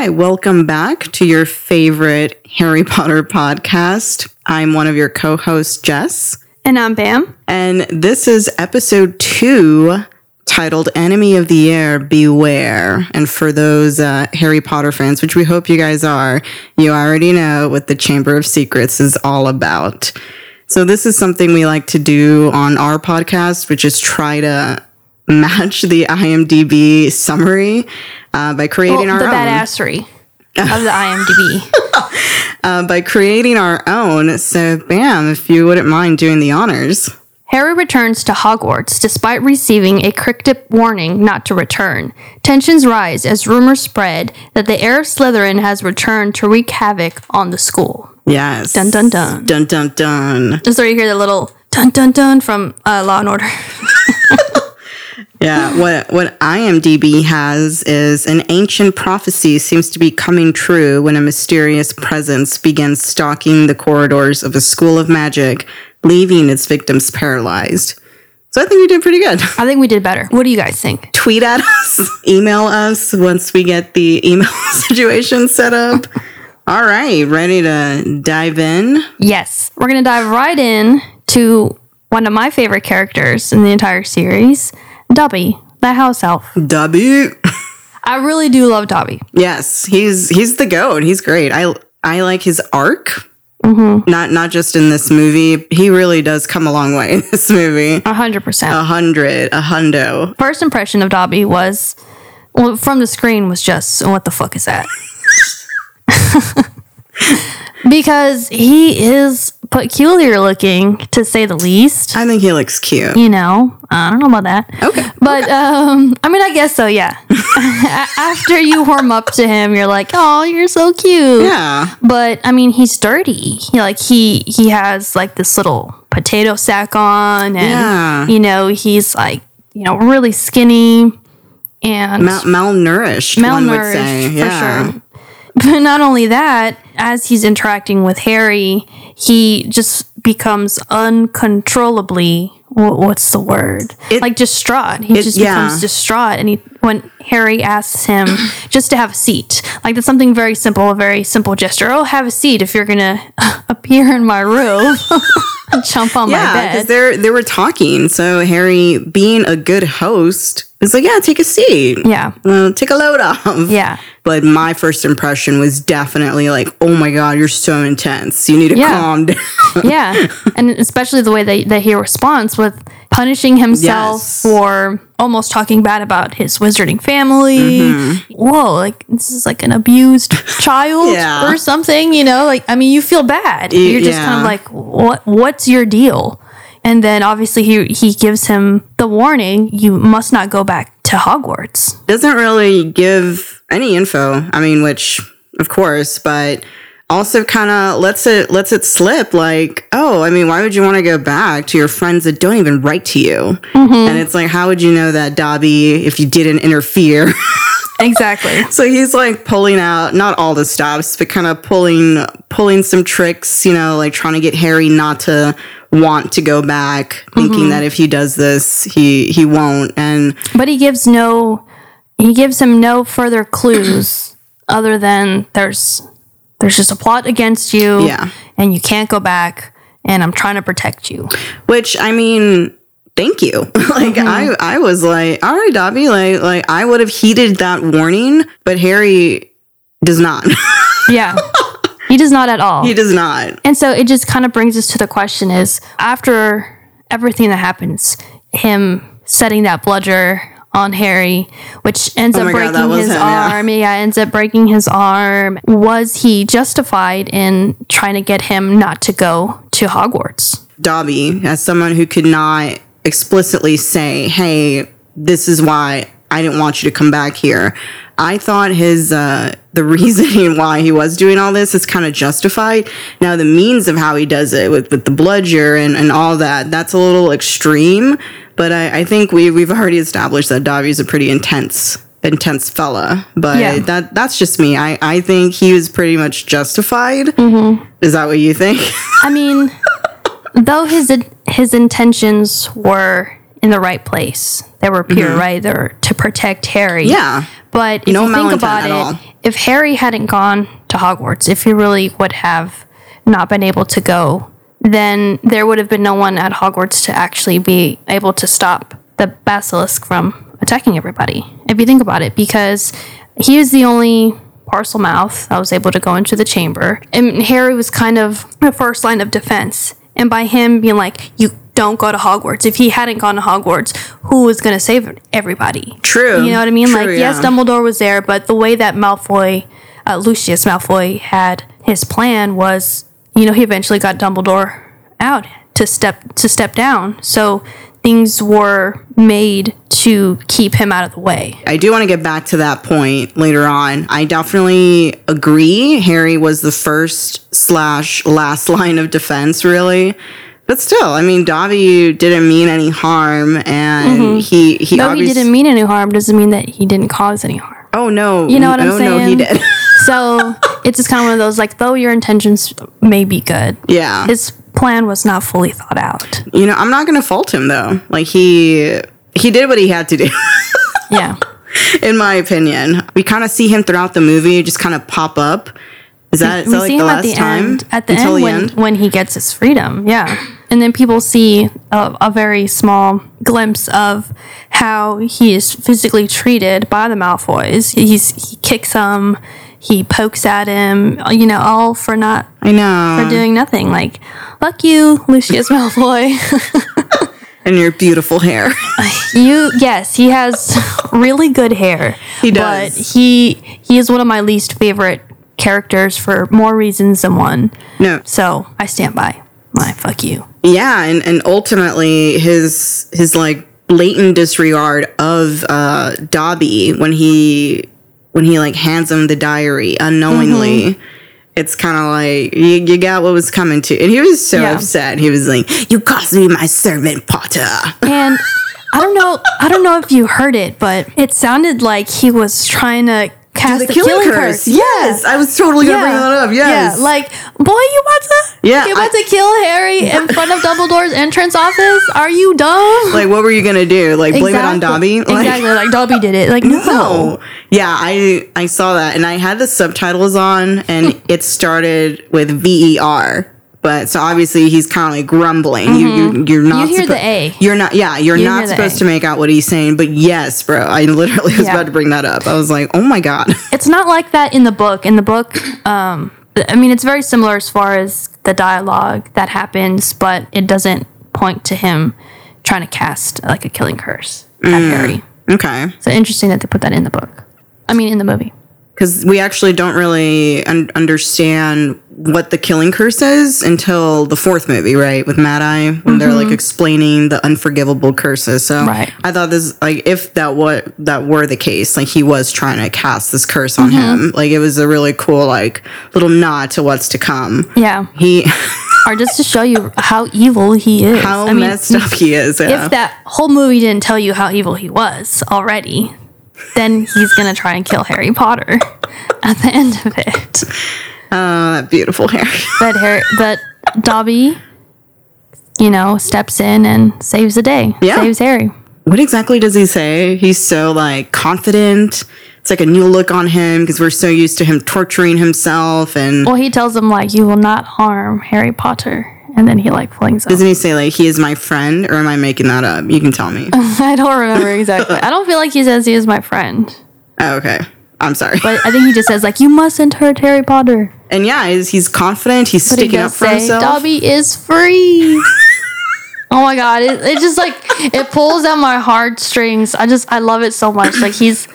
Hi, welcome back to your favorite Harry Potter podcast. I'm one of your co hosts, Jess. And I'm Bam. And this is episode two titled Enemy of the Heir Beware. And for those uh, Harry Potter fans, which we hope you guys are, you already know what the Chamber of Secrets is all about. So, this is something we like to do on our podcast, which is try to match the IMDb summary uh, by creating Well, our the own. badassery of the IMDb. Uh, by creating our own. So, bam, if you wouldn't mind doing the honors. Harry returns to Hogwarts despite receiving a cryptic warning not to return. Tensions rise as rumors spread that the heir of Slytherin has returned to wreak havoc on the school. Yes. Dun dun dun. Dun dun dun. And so you hear the little dun dun dun from uh, Law and Order. Yeah, what what IMDb has is an ancient prophecy seems to be coming true when a mysterious presence begins stalking the corridors of a school of magic, leaving its victims paralyzed. So I think we did pretty good. I think we did better. What do you guys think? Tweet at us, email us once we get the email situation set up. All right, ready to dive in? Yes. We're going to dive right in to one of my favorite characters in the entire series, Dobby, the house elf. Dobby. I really do love Dobby. Yes, he's he's the goat. He's great. I I like his arc. Mm-hmm. Not not just in this movie. He really does come a long way in this movie. A hundred percent. A hundred, a hundo. First impression of Dobby was, well, from the screen was just, what the fuck is that? because he is peculiar looking, to say the least. I think he looks cute. You know, I don't know about that. Okay. But um, I mean, I guess so. Yeah. After you warm up to him, you're like, "Oh, you're so cute." Yeah. But I mean, he's dirty. He like he he has like this little potato sack on, and Yeah. you know he's like you know really skinny and Mal- malnourished, one would say. malnourished Yeah. for sure. But not only that, as he's interacting with Harry, he just becomes uncontrollably. What's the word? It- like distraught. He it- just yeah. becomes distraught, and he when Harry asks him just to have a seat, like that's something very simple, a very simple gesture. Oh, have a seat if you're gonna appear in my room, jump on my Yeah, because they're they were talking. So Harry, being a good host, is like, yeah, take a seat. Yeah, Well, take a load off. yeah. But my first impression was definitely like, oh my god, you're so intense. You need to Yeah. calm down. yeah and especially the way that, that he responds with punishing himself Yes. for almost talking bad about his wizarding family mm-hmm. whoa like this is like an abused child Yeah. or something you know like i mean you feel bad you're just kind of like what what's your deal and then obviously he he gives him the warning you must not go back to hogwarts doesn't really give any info. I mean, which of course, but also kind of lets it lets it slip. Like, oh, I mean, why would you want to go back to your friends that don't even write to you? Mm-hmm. And it's like, how would you know that, Dobby, if you didn't interfere? exactly so he's like pulling out not all the stops, but kind of pulling pulling some tricks. You know, like trying to get Harry not to want to go back, thinking mm-hmm. that if he does this, he he won't. And But he gives no he gives him no further clues other than there's there's just a plot against you Yeah. and you can't go back and I'm trying to protect you. Which I mean, thank you. like mm-hmm. I, I was like, all right, Dobby, like, like I would have heeded that warning, but Harry does not. Yeah. he does not at all. he does not. And so it just kind of brings us to the question is after everything that happens, him setting that bludger on Harry, which ends Oh up my God, breaking his him, yeah. arm. Yeah. ends up breaking his arm. Was he justified in trying to get him not to go to Hogwarts? Dobby, as someone who could not explicitly say, "Hey, this is why I didn't want you to come back here." I thought his uh, the reasoning why he was doing all this is kind of justified. Now the means of how he does it with, with the bludger and, and all that that's a little extreme. But I, I think we we've already established that Dobby's a pretty intense intense fella. But Yeah. that that's just me. I, I think he was pretty much justified. Is that what you think? I mean, though his his intentions were in the right place, they were pure, right? They were to protect Harry. yeah. But if No you think about all. it, if Harry hadn't gone to Hogwarts, if he really would have not been able to go, then there would have been no one at Hogwarts to actually be able to stop the basilisk from attacking everybody. If you think about it, because he is the only Parselmouth that was able to go into the chamber, and Harry was kind of the first line of defense. And by him being like, you don't go to Hogwarts. If he hadn't gone to Hogwarts, who was going to save everybody? True. You know what I mean? True, like, yes. Dumbledore was there, but the way that Malfoy, uh, Lucius Malfoy, had his plan was, you know, he eventually got Dumbledore out to step to step down. So things were made to keep him out of the way. I do want to get back to that point later on. I definitely agree. Harry was the first slash last line of defense, really. But still, I mean, Dobby didn't mean any harm, and mm-hmm. he he Though he didn't mean any harm, doesn't mean that he didn't cause any harm. Oh no, You know what I'm saying? No, he did. So it's just kind of one of those like, though your intentions may be good, yeah, his plan was not fully thought out. you know, I'm not gonna fault him though. Like he he did what he had to do. Yeah. in my opinion. We kind of see him throughout the movie just kind of pop up. Is that, is we that like see the him last at the time? end at the Until end the when, end? when he gets his freedom yeah and then people see a, a very small glimpse of how he is physically treated by the malfoys he's he kicks him he pokes at him you know all for not I know. for doing nothing like fuck you lucius malfoy and your beautiful hair. you yes he has really good hair He does. but he he is one of my least favorite characters for more reasons than one no. So I stand by my fuck you. Yeah, and, and ultimately his his like blatant disregard of uh Dobby when he when he like hands him the diary unknowingly. Mm-hmm. It's kind of like you, you got what was coming to, and he was so Yeah. upset. He was like, "You cost me my servant, Potter." And I don't know I don't know if you heard it, but it sounded like he was trying to cast the the, killing, killing, curse. curse. Yes, I was totally gonna bring that up. Yes, Yeah, like, boy, you about to Yeah, you about I- to kill Harry in front of Dumbledore's entrance office? Are you dumb? like what were you gonna do? Like blame it on Dobby? Like, exactly. Like Dobby did it. Like no. No. Yeah, I I saw that and I had the subtitles on and it started with V E R. But so obviously he's kind of like grumbling. You, you you're not Mm-hmm. hear the A. You're not yeah, you're You not supposed to make out what he's saying, but yes, bro. I literally was Yeah. about to bring that up. I was like, "Oh my god." It's not like that in the book. In the book, um, I mean, it's very similar as far as the dialogue that happens, but it doesn't point to him trying to cast like a killing curse at Mm. Harry. okay. So interesting that they put that in the book. I mean, in the movie. Cuz we actually don't really un- understand what the killing curse is until the fourth movie, right? With Mad Eye when they're like explaining the unforgivable curses. So Mm-hmm. Right. I thought this like if that what that were the case, like he was trying to cast this curse on Mm-hmm. him. Like it was a really cool like little nod to what's to come. Yeah, He or just to show you how evil he is. how I mean, messed up he is. Yeah. if that whole movie didn't tell you how evil he was already, then he's gonna try and kill Harry Potter at the end of it. oh, that beautiful hair. But Harry, but Dobby, you know, steps in and saves the day. Yeah. Saves Harry. what exactly does he say? He's so like confident. It's like a new look on him because we're so used to him torturing himself and Well, he tells him like, "You will not harm Harry Potter," and then he like flings him. Doesn't he say like he is my friend, or am I making that up? You can tell me. I don't remember exactly. I don't feel like he says he is my friend, oh, okay, I'm sorry. but I think he just says like, "You mustn't hurt Harry Potter." And yeah, he's, he's confident. He's sticking up for say, himself. "Dobby is free." oh my god! It, it just like it pulls at my heartstrings. I just I love it so much. Like he's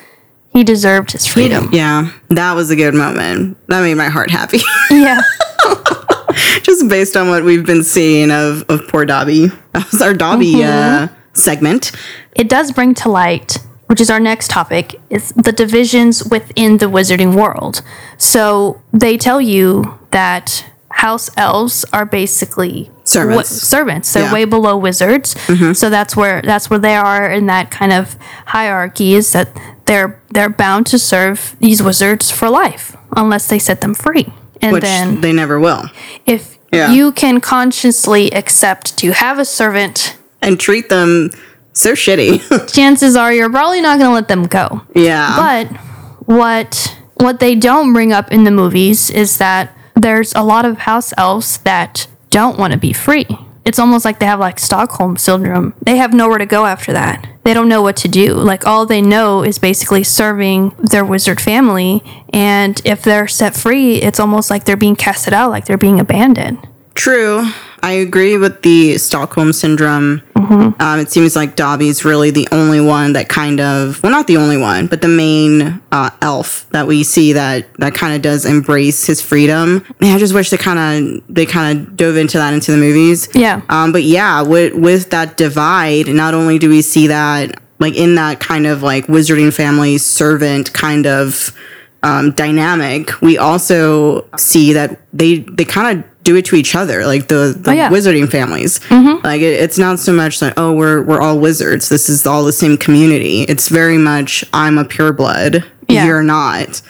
he deserved his freedom. Yeah, that was a good moment. That made my heart happy. yeah. Just based on what we've been seeing of of poor Dobby. That was our Dobby Mm-hmm. uh, segment. it does bring to light, which is our next topic, is the divisions within the wizarding world. So they tell you that house elves are basically Servants. wa- servants. They're Yeah. way below wizards. Mm-hmm. So that's where that's where they are in that kind of hierarchy. Is that they're they're bound to serve these wizards for life unless they set them free. And Which then they never will. if Yeah. you can consciously accept to have a servant, And treat them so shitty. chances are you're probably not going to let them go. yeah. But what What they don't bring up in the movies is that there's a lot of house elves that don't want to be free. It's almost like they have like Stockholm syndrome. They have nowhere to go after that. They don't know what to do. Like all they know is basically serving their wizard family. And if they're set free, it's almost like they're being casted out, like they're being abandoned. True. I agree with the Stockholm syndrome. Um, it seems like Dobby's really the only one that kind of, well, not the only one, but the main uh, elf that we see that that kind of does embrace his freedom. Man, I just wish they kind of they kind of dove into that into the movies. Yeah. Um, but yeah, with with that divide, not only do we see that like in that kind of like wizarding family servant kind of um, dynamic, we also see that they they kind of do it to each other, like the, the Oh, yeah. wizarding families. Like it, it's not so much like oh we're we're all wizards. This is all the same community. It's very much I'm a pureblood. Yeah. You're not.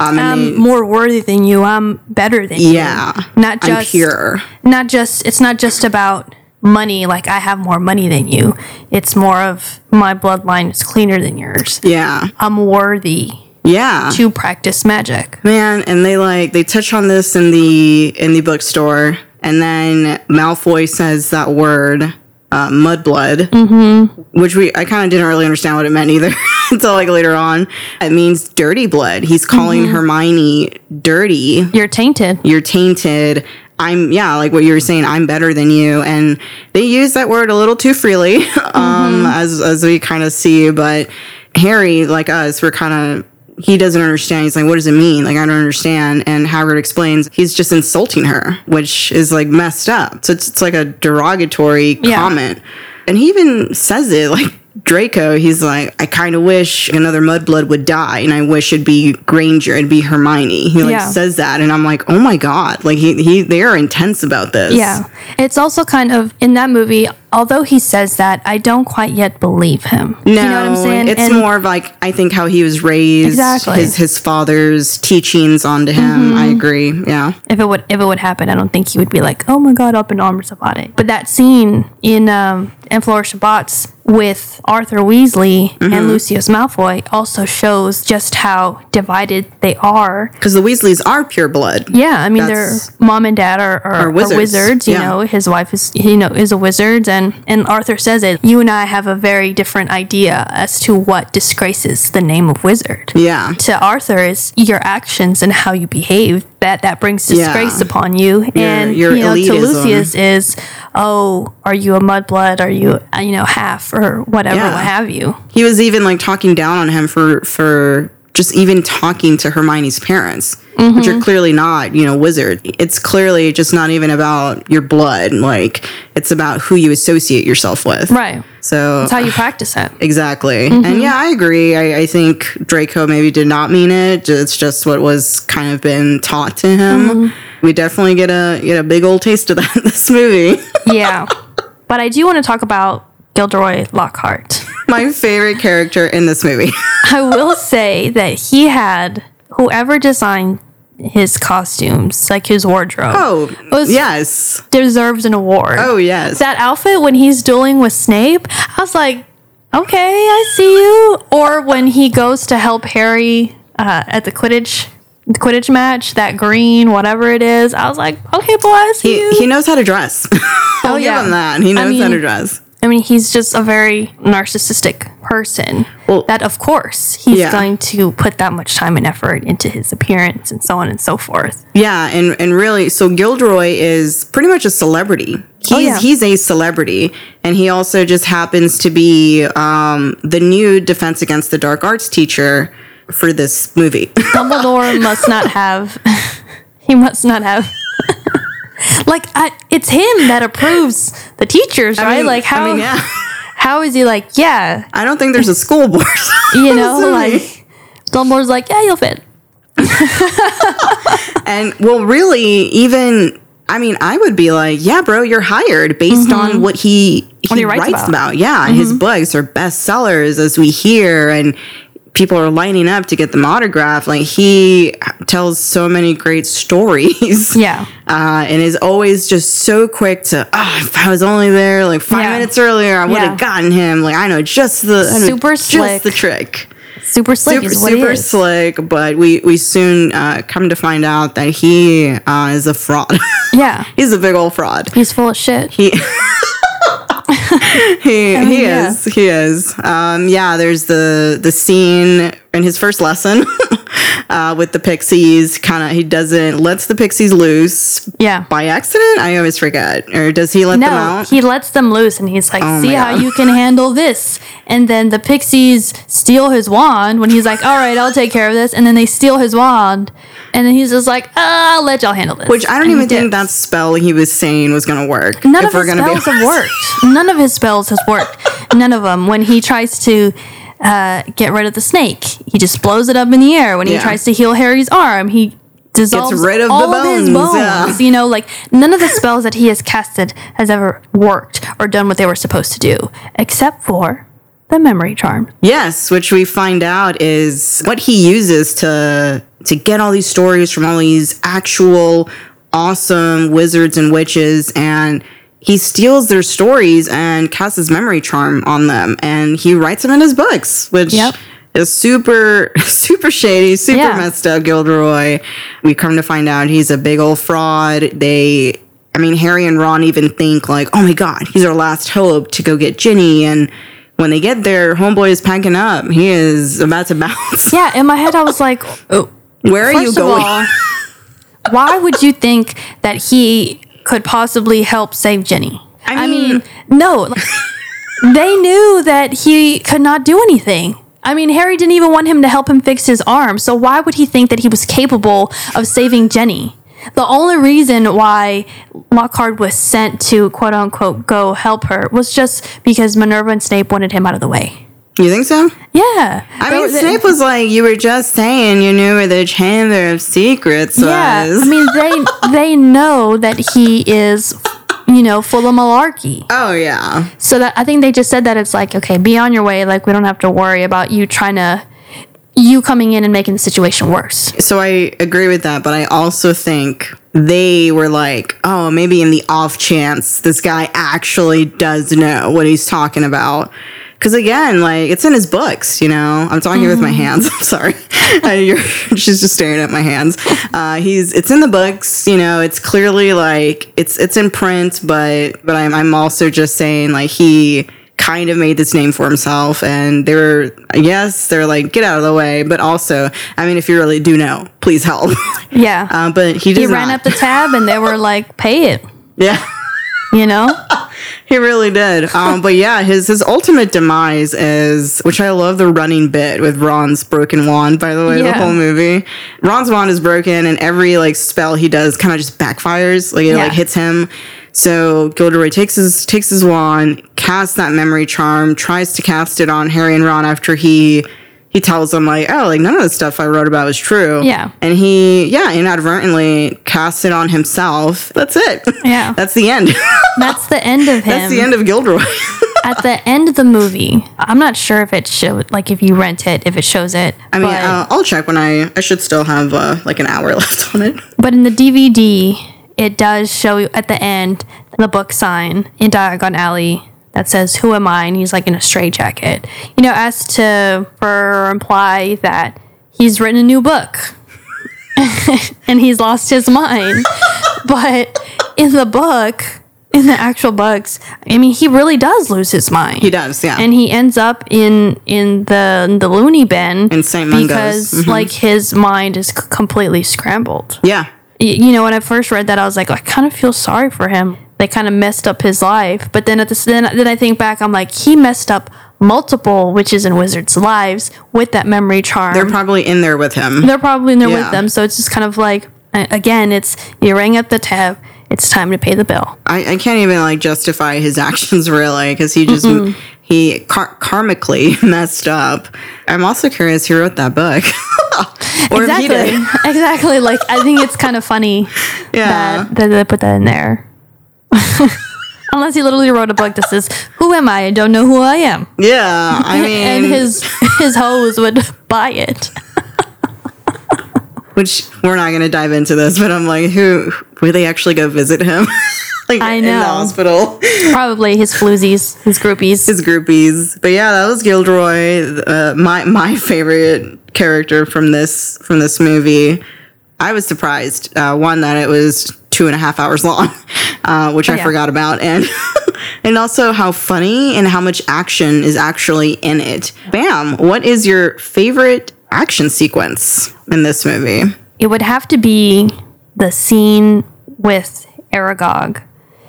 Um, I'm they- more worthy than you. I'm better than you. yeah, Not I'm just pure. not just it's not just about money like i have more money than you it's more of my bloodline is cleaner than yours Yeah, i'm worthy yeah. to practice magic Man, and they like they touch on this in the in the bookstore, and then Malfoy says that word, uh, mudblood, mm-hmm. which we I kind of didn't really understand what it meant either until like later on. It means dirty blood. He's calling Hermione dirty. you're tainted You're tainted. I'm yeah, like what you were saying. I'm better than you, and they use that word a little too freely, um, as as we kind of see. But Harry, like us, we're kind of he doesn't understand. He's like, what does it mean? Like I don't understand. And Hagrid explains he's just insulting her, which is like messed up. So it's, it's like a derogatory Yeah. comment, and he even says it like. Draco, he's like, I kind of wish another mudblood would die, and I wish it'd be Granger, it'd be Hermione. He like Yeah. says that, and I'm like, oh my god, like he he they are intense about this. yeah it's also kind of in that movie although he says that i don't quite yet believe him No, you know what i'm saying it's And- more of like I think how he was raised, Exactly. Mm-hmm. his his father's teachings onto him. I agree. Yeah, if it would if it would happen, I don't think he would be like, "Oh my god, up in arms about it." But that scene in um, in Flourish and Blotts with Arthur Weasley Mm-hmm. and Lucius Malfoy also shows just how divided they are. because the Weasleys are pure blood. Yeah, I mean, That's- their mom and dad are, are, are wizards, wizards. you yeah. know, his wife is you know is a wizard, and and Arthur says it. You and I have a very different idea as to what disgraces the name of wizard Yeah, to Arthur is your actions and how you behave that that brings Yeah. disgrace upon you, and your you know to. Lucius is, oh, are you a mudblood? Are you you know half or whatever, Yeah. what have you? he was even like talking down on him for for just even talking to Hermione's parents, which Mm-hmm. are clearly not you know wizard. It's clearly just not even about your blood. Like it's about who you associate yourself with. Right. So That's how you practice it. Exactly. Mm-hmm. And yeah, I agree. I, I think Draco maybe did not mean it. It's just what was kind of been taught to him. Mm-hmm. We definitely get a get a big old taste of that in this movie. Yeah, but I do want to talk about Gilderoy Lockhart. My favorite character in this movie. I will say that he had whoever designed his costumes, like his wardrobe, Oh, Was- yes. deserves an award. Oh, yes. that outfit when he's dueling with Snape, I was like, okay, I see you. Or when he goes to help Harry uh, at the Quidditch Quidditch match, that green, whatever it is, I was like, okay, boy, I see he, he knows how to dress. I'll Oh, yeah. give him that. He I knows how to mean- dress. I mean, he's just a very narcissistic person. Well- that, of course, he's Yeah. going to put that much time and effort into his appearance and so on and so forth. Yeah, and and really, so Gilderoy is pretty much a celebrity. He's Oh, yeah. he's a celebrity, and he also just happens to be um, the new Defense Against the Dark Arts teacher for this movie. Dumbledore must not have. he must not have. like I, it's him that approves the teachers, right? mean- like how I mean, yeah. how is he like yeah, I don't think there's a school board. you know, like Dumbledore's like yeah, you'll fit. and well, really, even I mean, I would be like, yeah, bro, you're hired based on what he he, Mm-hmm. he writes writes, about. Mm-hmm. about. Yeah, and his books are bestsellers, as we hear, and people are lining up to get them autographed. Like he tells so many great stories. Yeah. uh, and is always just so quick to. Oh, if I was only there like five Yeah. minutes earlier, I would have Yeah. gotten him. Like I know just the Super just slick. the trick. Super slick super, is what he super slick, but we we soon uh, come to find out that he uh, is a fraud. Yeah. He's a big old fraud. He's full of shit. He he he yeah. is he is. Um, yeah, there's the the scene in his first lesson uh, with the pixies. Kind of he doesn't lets the pixies loose Yeah. by accident. I always forget. Or does he let them No, out? he lets them loose and he's like, Oh see how you can handle this. And then the pixies steal his wand when he's like, all right, I'll take care of this. And then they steal his wand. And then he's just like, ah, I'll let y'all handle this. Which I don't And even think that spell he was saying was gonna work. None if of we're his spells be have worked. None of his spells has worked. None of them. When he tries to uh, get rid of the snake, he just blows it up in the air. When he Yeah. tries to heal Harry's arm, he dissolves rid of the all of his bones, bones. yeah. You know, like none of the spells that he has casted has ever worked or done what they were supposed to do, except for the memory charm. Yes, which we find out is what he uses to to get all these stories from all these actual awesome wizards and witches and he steals their stories and casts his memory charm on them and he writes them in his books, which Yep. is super super shady, super Yeah. messed up Gilderoy. We come to find out he's a big old fraud. They I mean Harry and Ron even think like, "Oh my god, he's our last hope to go get Ginny." And when they get there, homeboy is packing up. He is about to bounce. Yeah, in my head, I was like, oh, Where are you First going? all, why would you think that he could possibly help save Ginny? I I mean- mean, no. like, they knew that he could not do anything. I mean, Harry didn't even want him to help him fix his arm, so why would he think that he was capable of saving Ginny? The only reason why Lockhart was sent to quote unquote go help her was just because Minerva and Snape wanted him out of the way. You think so? Yeah. I mean, they- Snape was like, "You were just saying you knew where the Chamber of Secrets Yeah, was." I mean they they know that he is, you know, full of malarkey. oh yeah, So that I think they just said that it's like, okay, be on your way. Like we don't have to worry about you trying to, you coming in and making the situation worse. so I agree with that, but I also think they were like, "Oh, maybe in the off chance this guy actually does know what he's talking about." Because again, like it's in his books, you know. I'm talking with my hands. I'm sorry. You're, she's just staring at my hands. Uh, he's it's in the books, you know. It's clearly like it's it's in print, but but I'm I'm also just saying like he kind of made this name for himself, and they were yes, they're like get out of the way, but also I mean if you really do know, please help. Yeah. uh, but he he ran not. up the tab and they were like, pay it. yeah. You know? He really did. Um, but yeah, his his ultimate demise is, which I love the running bit with Ron's broken wand. By the way, the whole movie, Ron's wand is broken, and every like spell he does kind of just backfires. Like it Yeah. like hits him. So Gilderoy takes his takes his wand, casts that memory charm, tries to cast it on Harry and Ron after he. He tells them like, oh, like none of the stuff I wrote about was true. Yeah. and he, yeah, inadvertently casts it on himself. That's it. Yeah. that's the end. That's the end of him. That's the end of Gilderoy. At the end of the movie, I'm not sure if it showed, like if you rent it, if it shows it. I mean, uh, I'll check when I. I should still have uh, like an hour left on it. But in the DVD, it does show you at the end the book sign in Diagon Alley that says "Who am I?" and he's like in a straitjacket. You know, as to for imply that he's written a new book and he's lost his mind. but in the book, in the actual books, I mean, he really does lose his mind. He does, yeah. and he ends up in in the in the loony bin In St. Mungo's. because Mhm. like his mind is c- completely scrambled yeah, y- you know, when I first read that, I was like, I kind of feel sorry for him. They kind of messed up his life. But then at the then, then I think back, I'm like, he messed up multiple witches and wizards' lives with that memory charm. they're probably in there with him. They're probably in there Yeah. with them. So it's just kind of like, again, it's you rang up the tab. It's time to pay the bill. I, I can't even like justify his actions really because he just he car- karmically messed up. I'm also curious who wrote that book. or if he exactly. did. exactly. Like I think it's kind of funny Yeah. that, that they put that in there. Unless he literally wrote a book that says, "Who am I? I don't know who I am." Yeah, I mean, and his his hose would buy it. which we're not going to dive into this, but I'm like, who would they actually go visit him? like I in the hospital. Probably his floozies, his groupies. His groupies. But yeah, that was Gilderoy. Uh, my my favorite character from this from this movie. I was surprised. Uh, one that it was two and a half hours long, uh, which I yeah. forgot about, and and also how funny and how much action is actually in it. Bam! What is your favorite action sequence in this movie? It would have to be the scene with Aragog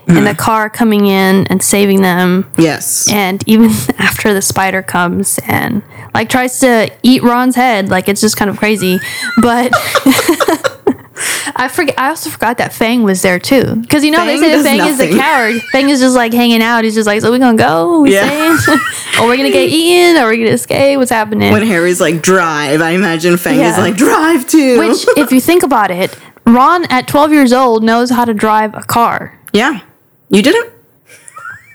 in the car coming in and saving them. Yes. And even after the spider comes and like tries to eat Ron's head, like it's just kind of crazy. But I forget. I also forgot that Fang was there too, because you know Fang they say Fang is a coward. Fang is just like hanging out. He's just like, so we gonna go? We Yeah. or we gonna get eaten? Or we gonna escape? What's happening? when Harry's like drive, I imagine Fang is like drive too. Which, if you think about it, Ron at 12 years old knows how to drive a car. yeah, you didn't.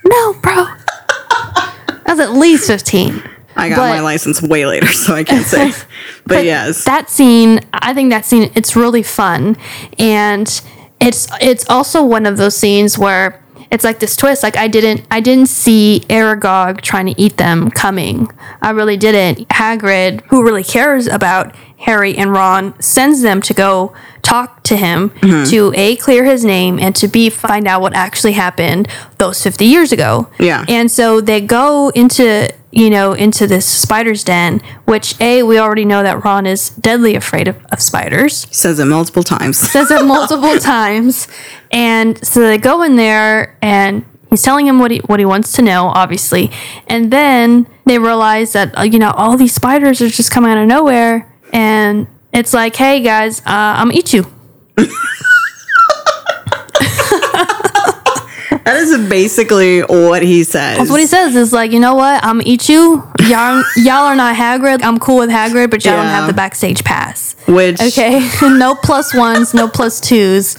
No, bro. I was at least 15. I got But- my license way later, so I can't say. but, yes, That scene, I think that scene, it's really fun. And it's it's also one of those scenes where it's like this twist. Like I didn't I didn't see Aragog trying to eat them coming. I really didn't. Hagrid, who really cares about Harry and Ron, sends them to go talk to him mm-hmm. to a clear his name and to b find out what actually happened those 50 years ago. Yeah. And so they go into you know into this spider's den, which a we already know that Ron is deadly afraid of, of spiders says it multiple times. says it multiple times. And so they go in there and he's telling him what he what he wants to know, obviously. And then they realize that uh, you know all these spiders are just coming out of nowhere, and it's like, hey guys, uh, I'm gonna eat you. That is basically what he says. That's what he says. Is like, you know what? I'm eat you. Y'all, y'all are not Hagrid. I'm cool with Hagrid, but y'all don't have the backstage pass. Which Okay, no plus ones, no plus twos.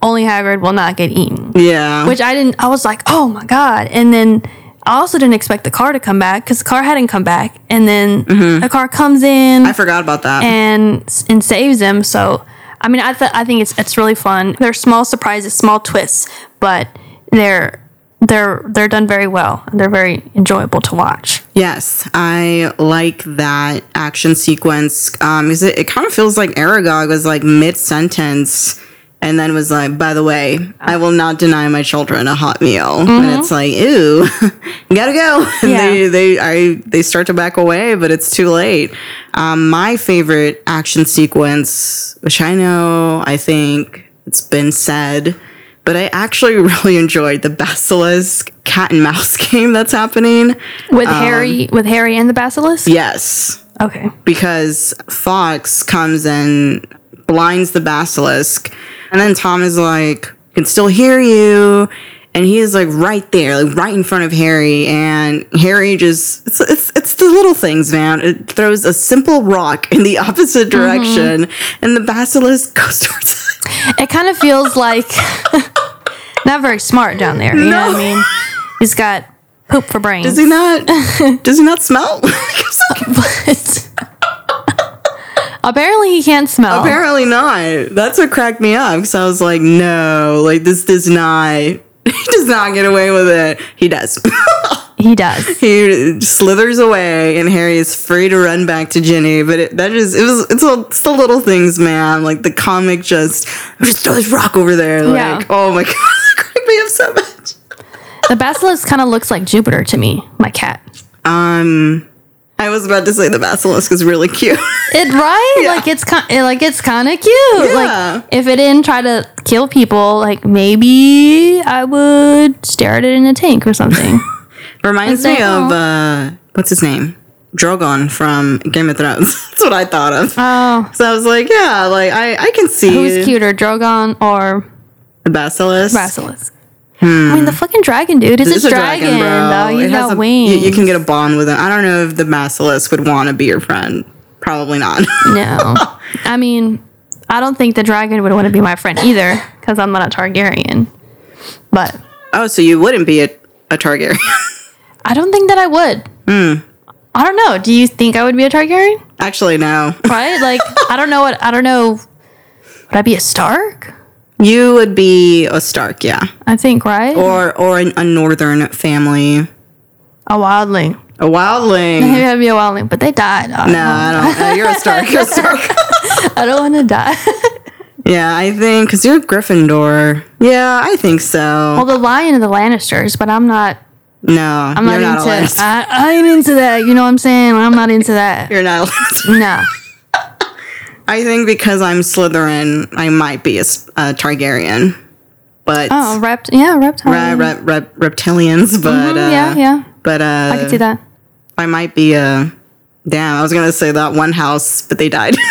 Only Hagrid will not get eaten. yeah, which I didn't. I was like, oh my god! And then I also didn't expect the car to come back because the car hadn't come back. And then mm-hmm. the car comes in I forgot about that. and and saves him. So I mean, I th- I think it's it's really fun. They're small surprises, small twists, but they're they're they're done very well. and They're very enjoyable to watch. yes, I like that action sequence. Um, is it? It kind of feels like Aragog was like mid sentence. And then was like, by the way, I will not deny my children a hot meal. And it's like, ooh, gotta go. And Yeah. they they I they start to back away, but it's too late. Um, my favorite action sequence, which I know, I think it's been said, but I actually really enjoyed the basilisk cat and mouse game that's happening. With um, Harry, with Harry and the basilisk. Yes, Okay. because Fawkes comes and blinds the basilisk, and then Tom is like, "Can still hear you." And he is like right there, like right in front of Harry, and Harry just it's it's, it's the little things, man. It throws a simple rock in the opposite mm-hmm. direction, and the basilisk goes towards it. It kind of feels like not very smart down there. You know what I mean? He's got poop for brains. Does he not? does he not smell? But apparently he can't smell. Apparently not. That's what cracked me up because I was like, no, like this does not. He does not get away with it. He does. he does. he slithers away, and Harry is free to run back to Ginny. But it, that is, it was, it's, a, it's the little things, man. Like the comic just, just throw this rock over there. Like, Yeah. oh my god, me up so much. The basilisk kind of looks like Jupiter to me, my cat. Um, I was about to say the basilisk is really cute. It right? Yeah. Like it's kind like it's kind of cute. Yeah. Like if it didn't try to kill people, like maybe I would stare at it in a tank or something. Reminds me that- of uh, what's his name, Drogon from Game of Thrones. That's what I thought of. oh, So I was like, yeah, like I, I can see who's cuter, Drogon or the basilisk. basilisk? I mean, the fucking dragon, dude. It's, It's a dragon, though. He's It has got a- wings. You, you can get a bond with him. I don't know if the basilisk would want to be your friend. Probably not. No. I mean, I don't think the dragon would want to be my friend either because I'm not a Targaryen. But oh, so you wouldn't be a, a Targaryen? I don't think that I would. Hmm. I don't know. Do you think I would be a Targaryen? Actually, no. Right? Like, I don't know what, I don't know. Would I be a Stark? You would be a Stark, yeah, I think, right? or or an, a Northern family, a wildling. a Wildling. Maybe I'd be a wildling, but they died. Don't No, I don't. Uh, you're a Stark. You're a Stark. I don't want to die. yeah, I think because you're a Gryffindor. Yeah, I think so. well, the lion of the Lannisters, but I'm not. no, I'm you're not, not, a into. Lannister. I, I ain't into that. You know what I'm saying? I'm not into that. You're not. A Lannister. No. I think because I'm Slytherin, I might be a Targaryen, but Oh, rept. Yeah, reptile. re- re- re- reptilians. But uh, Mm-hmm, yeah, yeah. But uh, I could see that. I might be a. Damn, I was gonna say that one house, but they died.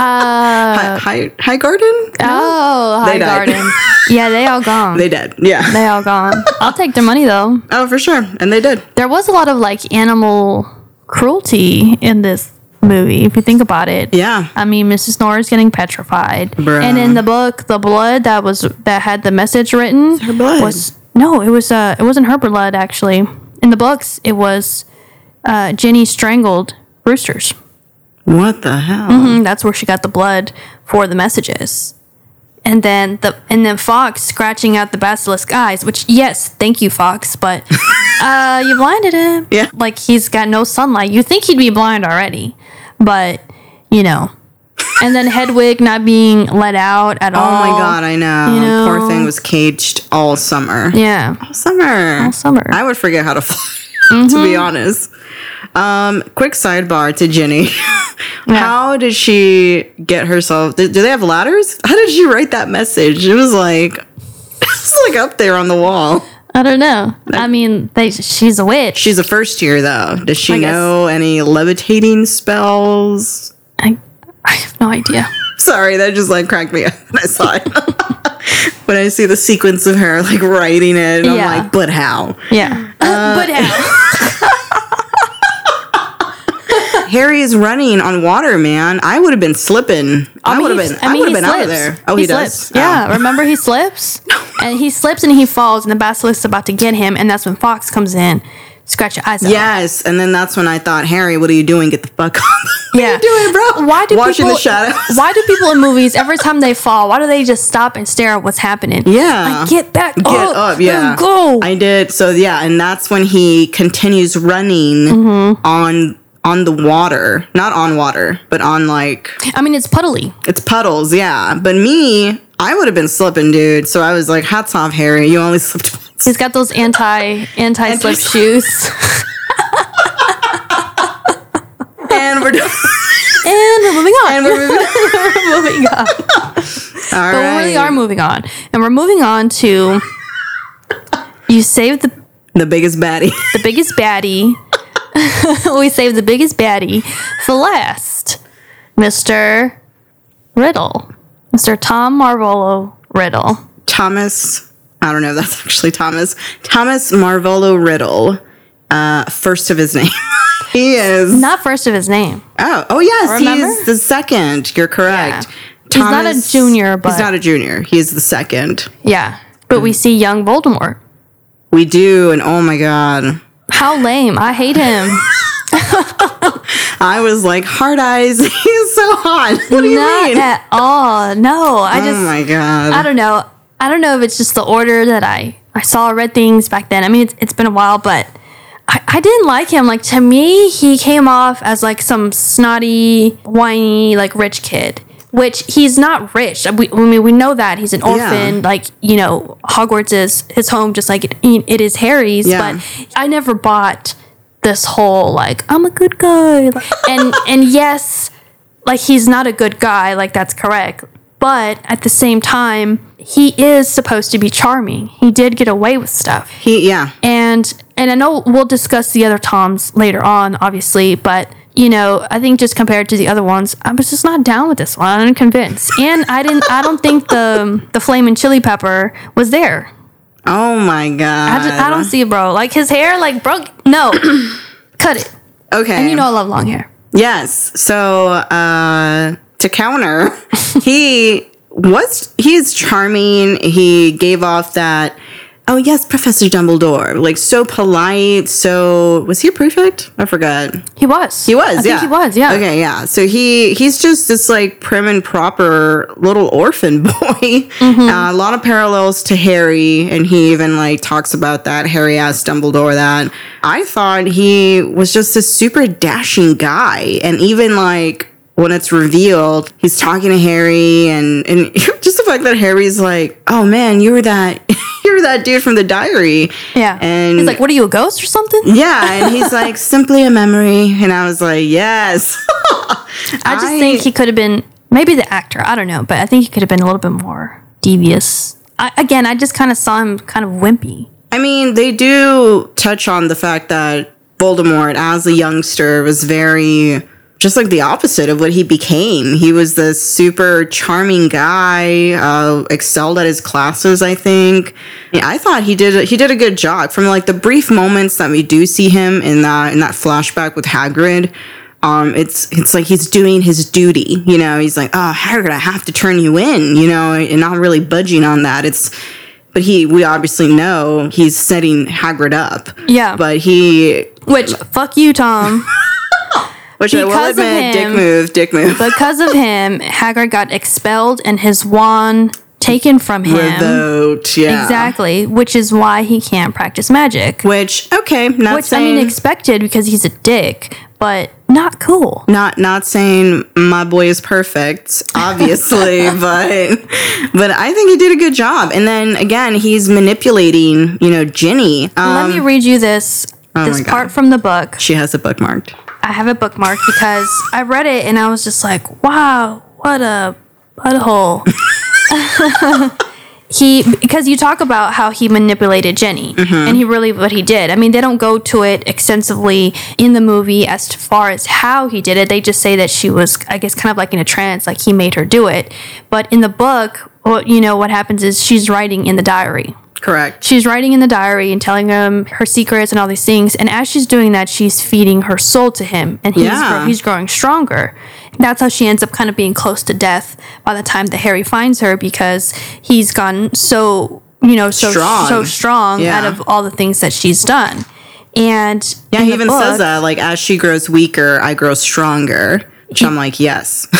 Uh, High, high, high Garden? oh, They High. Garden. yeah, they all gone. They did. Yeah. they all gone. I'll take their money though. oh, for sure. And they did. There was a lot of like animal cruelty in this movie, if you think about it. Yeah. I mean, Mrs. Norris getting petrified, Bruh. and in the book, the blood that was that had the message written her blood. was no, it was uh, it wasn't her blood actually. In the books, it was uh, Ginny strangled roosters. What the hell? Mm, that's where she got the blood for the messages. And then the and then Fawkes scratching out the basilisk eyes, which yes, thank you, Fawkes, but uh you blinded him. Yeah. Like he's got no sunlight. You think he'd be blind already. But, you know. And then Hedwig not being let out at Oh all. Oh my god, I know. You know. Poor thing was caged all summer. Yeah. All summer. All summer. Mm-hmm. I would forget how to fly, to be honest. Um, quick sidebar to Ginny. How did she get herself? Do do they have ladders? How did she write that message? It was like, it's like up there on the wall. I don't know. I mean, they she's a witch. She's a first year though. Does she I know any levitating spells? I, I have no idea. Sorry, that just like cracked me up when I saw it. when I see the sequence of her like writing it, and Yeah. I'm like, but how? Yeah. Uh, but how? Harry is running on water, man. I would have been slipping. I, would have been. I, would have he been out of there. Oh, he, does. slips. Yeah, remember he slips, and he slips and he falls, and the basilisk's about to get him, and that's when Fawkes comes in, scratch your eyes out. Yes, and then that's when I thought, Harry, what are you doing? Get the fuck up. what Yeah. are you doing, bro? Why do watching people, the shadows? Why do people in movies every time they fall? Why do they just stop and stare at what's happening? Yeah. like, get back Get up, up, yeah. go. I did. So yeah, and that's when he continues running Mm-hmm. on on the water, not on water, but on like I mean, it's puddly. it's puddles. Yeah, but me, I would have been slipping, dude. So I was like, hats off, Harry. You only slipped once. He's got those anti anti slip shoes, and we're done. and we're moving on. and we're moving. we're moving on. All But we really are moving on, and we're moving on to you saved the the biggest baddie. the biggest baddie. we saved the biggest baddie for last, Mister Riddle, Mister Tom Marvolo Riddle. Thomas. I don't know that's actually Thomas. Thomas Marvolo Riddle. Uh, first of his name. he is. Not first of his name. Oh, oh yes, he's the second. You're correct. Yeah. He's not a junior, but- he's not a junior. He's the second. Yeah, but we see young Voldemort. We do, and oh my god, How lame! I hate him. I was like, hard eyes. He's so hot. What do you Not mean? at all. No, I oh just my god. I don't know. I don't know if it's just the order that I I saw read things back then. I mean, it's, it's been a while, but I, I didn't like him. Like to me, he came off as like some snotty, whiny, like rich kid. Which he's not rich. We, I mean, we know that he's an orphan. Yeah. Like you know, Hogwarts is his home, just like it, it is Harry's. Yeah. But I never bought this whole like I'm a good guy. and and yes, like he's not a good guy like that's correct but at the same time he is supposed to be charming he did get away with stuff he yeah. and and i know we'll discuss the other toms later on obviously but you know i think just compared to the other ones i was just not down with this one i'm convinced and i didn't i don't think the the flaming chili pepper was there Oh my god. i, just, I don't see it bro like his hair like bro no cut it Okay. and you know i love long hair Yes. So uh, to counter, he was he's charming. He gave off that oh yes, Professor Dumbledore. Like so polite. So was he a prefect? I forgot. He was. He was. I yeah, think he was. Yeah. Okay. Yeah. So he he's just this like prim and proper little orphan boy. Mm-hmm. Uh, a lot of parallels to Harry, and he even like talks about that. Harry asked Dumbledore that. I thought he was just a super dashing guy, and even like when it's revealed, he's talking to Harry, and and just the fact that Harry's like, "Oh man, you were that." Were that dude from the diary. Yeah. And he's like, "What are you, a ghost or something?" yeah, and he's like, simply a memory. And I was like, yes. I just think he could have been maybe the actor. I don't know, but I think he could have been a little bit more devious. I, again, I just kind of saw him kind of wimpy. I mean, they do touch on the fact that Voldemort, as a youngster, was very just like the opposite of what he became. He was this super charming guy, uh, excelled at his classes. I think. Yeah, I thought he did a, he did a good job. From like the brief moments that we do see him in that in that flashback with Hagrid. Um, it's it's like he's doing his duty, you know. He's like, "Oh, Hagrid, I have to turn you in," you know, and not really budging on that. It's but he we obviously know he's setting Hagrid up. Yeah. But he Which fuck you, Tom. which I will Because of admit, dick him- move, dick move. because of him, Hagrid got expelled and his wand taken from him. Revoked, yeah. Exactly, which is why he can't practice magic. Which okay, not Which saying I mean, expected because he's a dick, but not cool. not not saying my boy is perfect, obviously, but but I think he did a good job. And then again, he's manipulating, you know, Ginny. Um, Let me read you this oh this part from the book. she has it bookmarked. I have it bookmarked because I read it and I was just like, wow, what a butthole. he because you talk about how he manipulated Ginny mm-hmm. and he really what he did. I mean, they don't go to it extensively in the movie as far as how he did it. They just say that she was I guess kind of like in a trance, like he made her do it. But in the book, what you know what happens is she's writing in the diary Correct. she's writing in the diary and telling him her secrets and all these things. And as she's doing that, she's feeding her soul to him, and he's Yeah. he's growing stronger. That's how she ends up kind of being close to death by the time that Harry finds her because he's gotten so you know so Strong. so strong Yeah. out of all the things that she's done. And Yeah, he even book- says that like as she grows weaker, I grow stronger. Which I'm like, yes.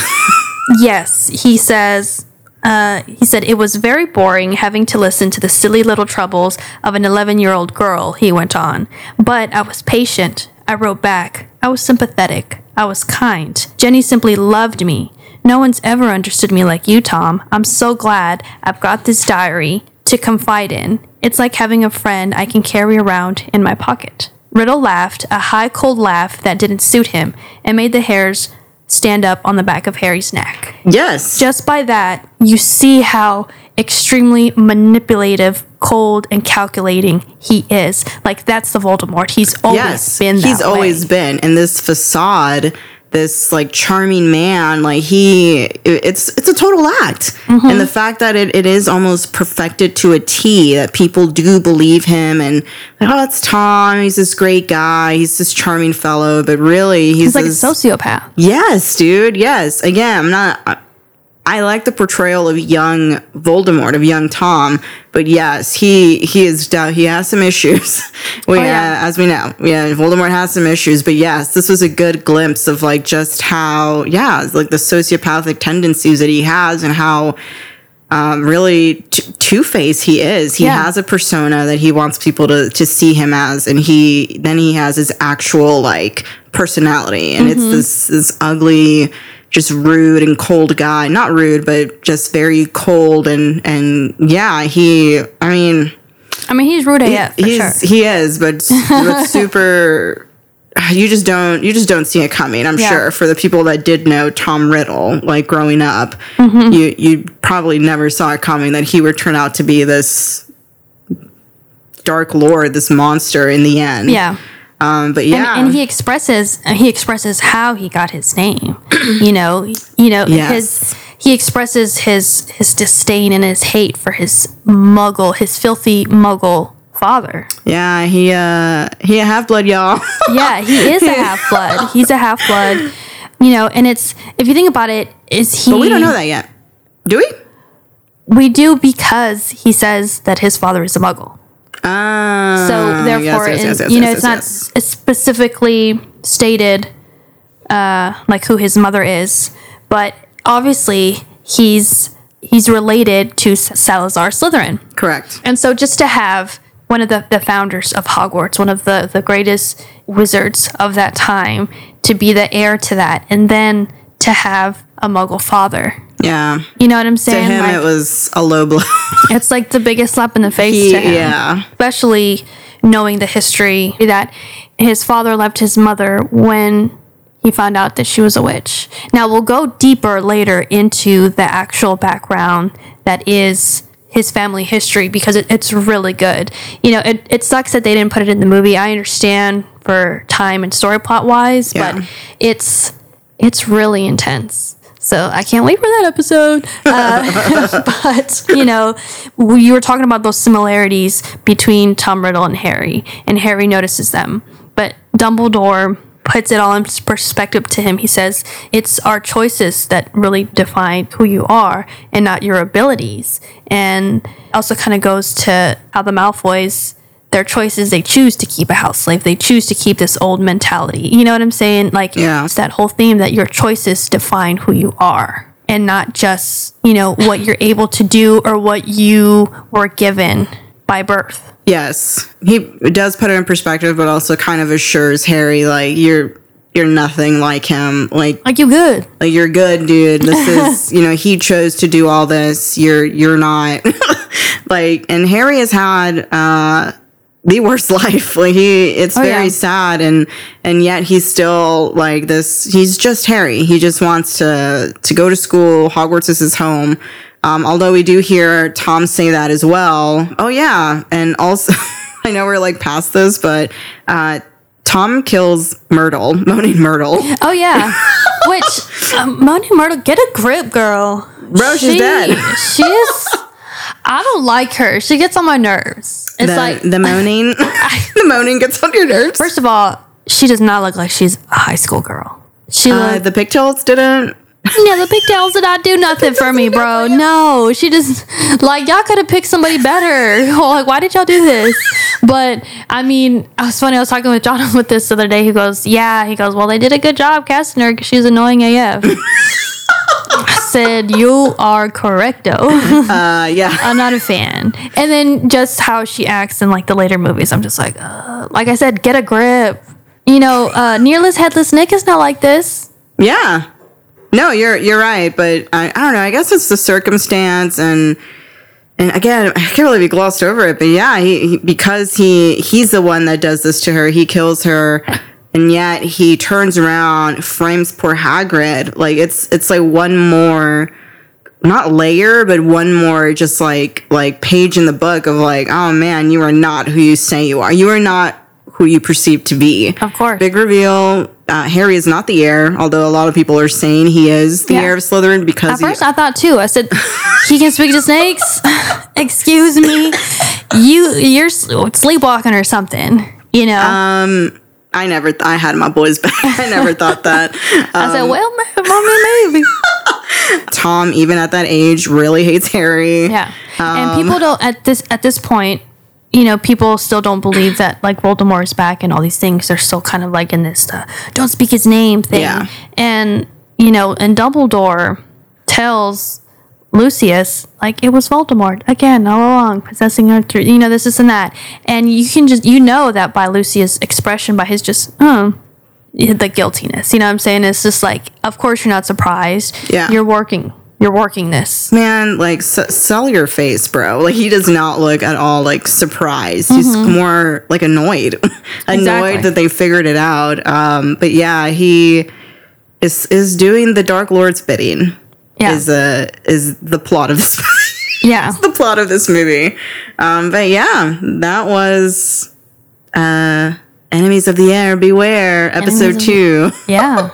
Yes, he says. Uh, he said it was very boring having to listen to the silly little troubles of an 11 year old girl, he went on. But I was patient. I wrote back. I was sympathetic. I was kind. Ginny simply loved me. No one's ever understood me like you, Tom. I'm so glad I've got this diary to confide in. It's like having a friend I can carry around in my pocket. Riddle laughed, a high, cold laugh that didn't suit him, and made the hairs stand up on the back of Harry's neck. yes. Just by that, you see how extremely manipulative, cold, and calculating he is. Like that's the Voldemort. He's always yes. been that He's always been. And this facade, this like charming man, like he it's it's a total act. Mm-hmm. And the fact that it, it is almost perfected to a T, that people do believe him and like, oh it's Tom, he's this great guy, he's this charming fellow, but really he's, He's like a sociopath. Yes, dude. Yes. Again, I'm not. I, like the portrayal of young Voldemort, of young Tom, but yes, he he is he has some issues. we, Oh, yeah. uh, as we know, yeah, Voldemort has some issues. But yes, this was a good glimpse of like just how yeah, like the sociopathic tendencies that he has and how. Um, really t- two faced he is. He Yeah. has a persona that he wants people to to see him as, and he then he has his actual like personality, and Mm-hmm. it's this this ugly, just rude and cold guy. Not rude, but just very cold and and yeah. He, I mean, I mean, he's rude AF for he's sure. he is, but, but super. You just don't you just don't see it coming. I'm Yeah. sure for the people that did know Tom Riddle, like growing up, Mm-hmm. you you probably never saw it coming that he would turn out to be this dark lord, this monster in the end. Yeah. Um, but yeah, And, and he expresses uh, he expresses how he got his name. you know, you know Yes. his he expresses his his disdain and his hate for his muggle, his filthy muggle father. yeah, he uh he a half blood, y'all. Yeah, he is a half blood. He's a half blood. You know, and it's if you think about it, is he? but we don't know that yet, do we? We do because he says that his father is a Muggle. Ah, So therefore, yes, yes, in- yes, yes, you know, it's not specifically stated uh, like who his mother is, but obviously he's he's related to Salazar Slytherin. correct. And so just to have one of the, the founders of Hogwarts, one of the, the greatest wizards of that time, to be the heir to that, and then to have a muggle father. Yeah. You know what I'm saying? To him, Like, it was a low blow. it's like the biggest slap in the face He- to him. yeah. Especially knowing the history that his father left his mother when he found out that she was a witch. Now we'll go deeper later into the actual background that is his family history because it, it's really good. You know, it, it sucks that they didn't put it in the movie. I understand for time and story plot wise, Yeah. but it's it's really intense. So I can't wait for that episode. Uh, but you know, you were talking about those similarities between Tom Riddle and Harry, and Harry notices them, but Dumbledore puts it all in perspective to him. He says it's our choices that really define who you are, and not your abilities. And also kind of goes to how the Malfoys their choices they choose to keep a house slave they choose to keep this old mentality you know what i'm saying like Yeah. it's that whole theme that your choices define who you are and not just you know what you're able to do or what you were given by birth yes. He does put it in perspective, but also kind of assures Harry, like, you're. You're nothing like him. Like, like you're good like you're good, dude. This is, you know, he chose to do all this. You're, you're not. like, and Harry has had uh, the worst life. Like, he, it's Oh, very yeah. sad, and and yet he's still like this. He's just Harry. He just wants to to go to school. Hogwarts is his home. Um, although we do hear Tom say that as well. Oh yeah, and also I know we're like past this, but uh, Tom kills Myrtle, Moaning Myrtle. oh yeah which um, Moaning Myrtle get a grip girl Bro, she's dead. she's i don't like her she gets on my nerves it's the, like the moaning, the moaning gets on your nerves. first of all she does not look like she's a high school girl she Uh, looks the pigtails didn't. Yeah, the pigtails did not do nothing for me, bro. No, she just like y'all could have picked somebody better. like, why did y'all do this? But I mean, I was funny. I was talking with John with this the other day. He goes, "Yeah." He goes, "Well, they did a good job casting her because she's annoying AF." Said, "You are correcto. Uh, yeah, I'm not a fan." And then just how she acts in like the later movies, I'm just like, uh, like I said, get a grip. You know, uh, Nearly Headless Nick is not like this. yeah. No, you're you're right, but I, I don't know. I guess it's the circumstance and. And again, I can't really be glossed over it, but yeah, he, he because he he's the one that does this to her. He kills her, and yet he turns around, frames poor Hagrid. Like it's it's like one more, not layer, but one more just like like page in the book of like, oh man, you are not who you say you are. You are not who you perceive to be. Of course. Big reveal. Uh, Harry is not the heir, although a lot of people are saying he is the Yeah. heir of Slytherin because At he, first, I thought too. I said, "He can speak to snakes." Excuse me, you you're sleepwalking or something. You know. Um, I never, th- I had my boys back. I never thought that. I said, "Well, mommy, maybe." Tom, even at that age, really hates Harry. Yeah, and people don't at this at this point. You know, people still don't believe that like Voldemort is back and all these things. They're still kind of like in this uh, "don't speak his name" thing. Yeah. And you know, and Dumbledore tells Lucius like it was Voldemort again all along possessing her through you know this this and that, and you can just you know that by Lucius' expression, by his just oh the guiltiness. You know what I'm saying? It's just like, of course you're not surprised. Yeah. you're working. You're working this. Man, like, s- sell your face, bro. Like, he does not look at all like surprised. He's more like annoyed, annoyed Mm-hmm. Exactly. that they figured it out. Um, but yeah, he is is doing the Dark Lord's bidding. Yeah. Is uh is the plot of this Yeah. the plot of this movie. Um, but yeah, that was uh Enemies of the Heir Beware, episode Enemies of the- two. Yeah.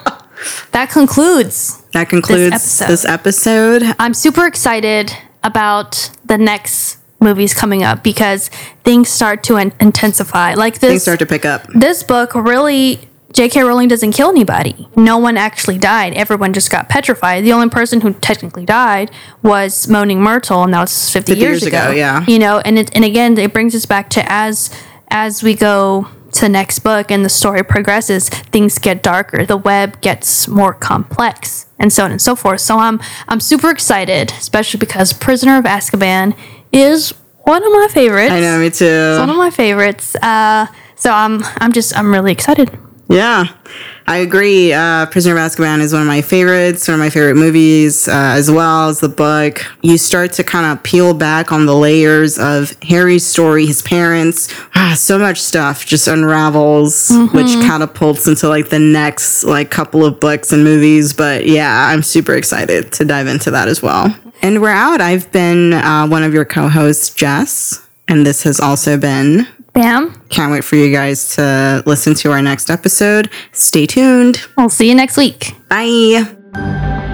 that concludes. That concludes episode. this episode. I'm super excited about the next movies coming up because things start to in- intensify. Like this Things start to pick up. this book really J.K. Rowling doesn't kill anybody. No one actually died. Everyone just got petrified. The only person who technically died was Moaning Myrtle, and that was 50, 50 years, years ago. ago, yeah. You know, and it, and again, it brings us back to as as we go to the next book and the story progresses, things get darker. The web gets more complex, and so on and so forth. So I'm I'm super excited, especially because Prisoner of Azkaban is one of my favorites. I know, me too. One of my favorites. Uh, so I'm I'm just I'm really excited. Yeah, I agree. Uh, Prisoner of Azkaban is one of my favorites, one of my favorite movies, uh, as well as the book. You start to kind of peel back on the layers of Harry's story, his parents. Ah, so much stuff just unravels, which catapults into like the next like couple of books and movies. But yeah, I'm super excited to dive into that as well. And we're out. I've been uh, one of your co-hosts, Jess, and this has also been Bam. can't wait for you guys to listen to our next episode. Stay tuned. I'll see you next week. Bye.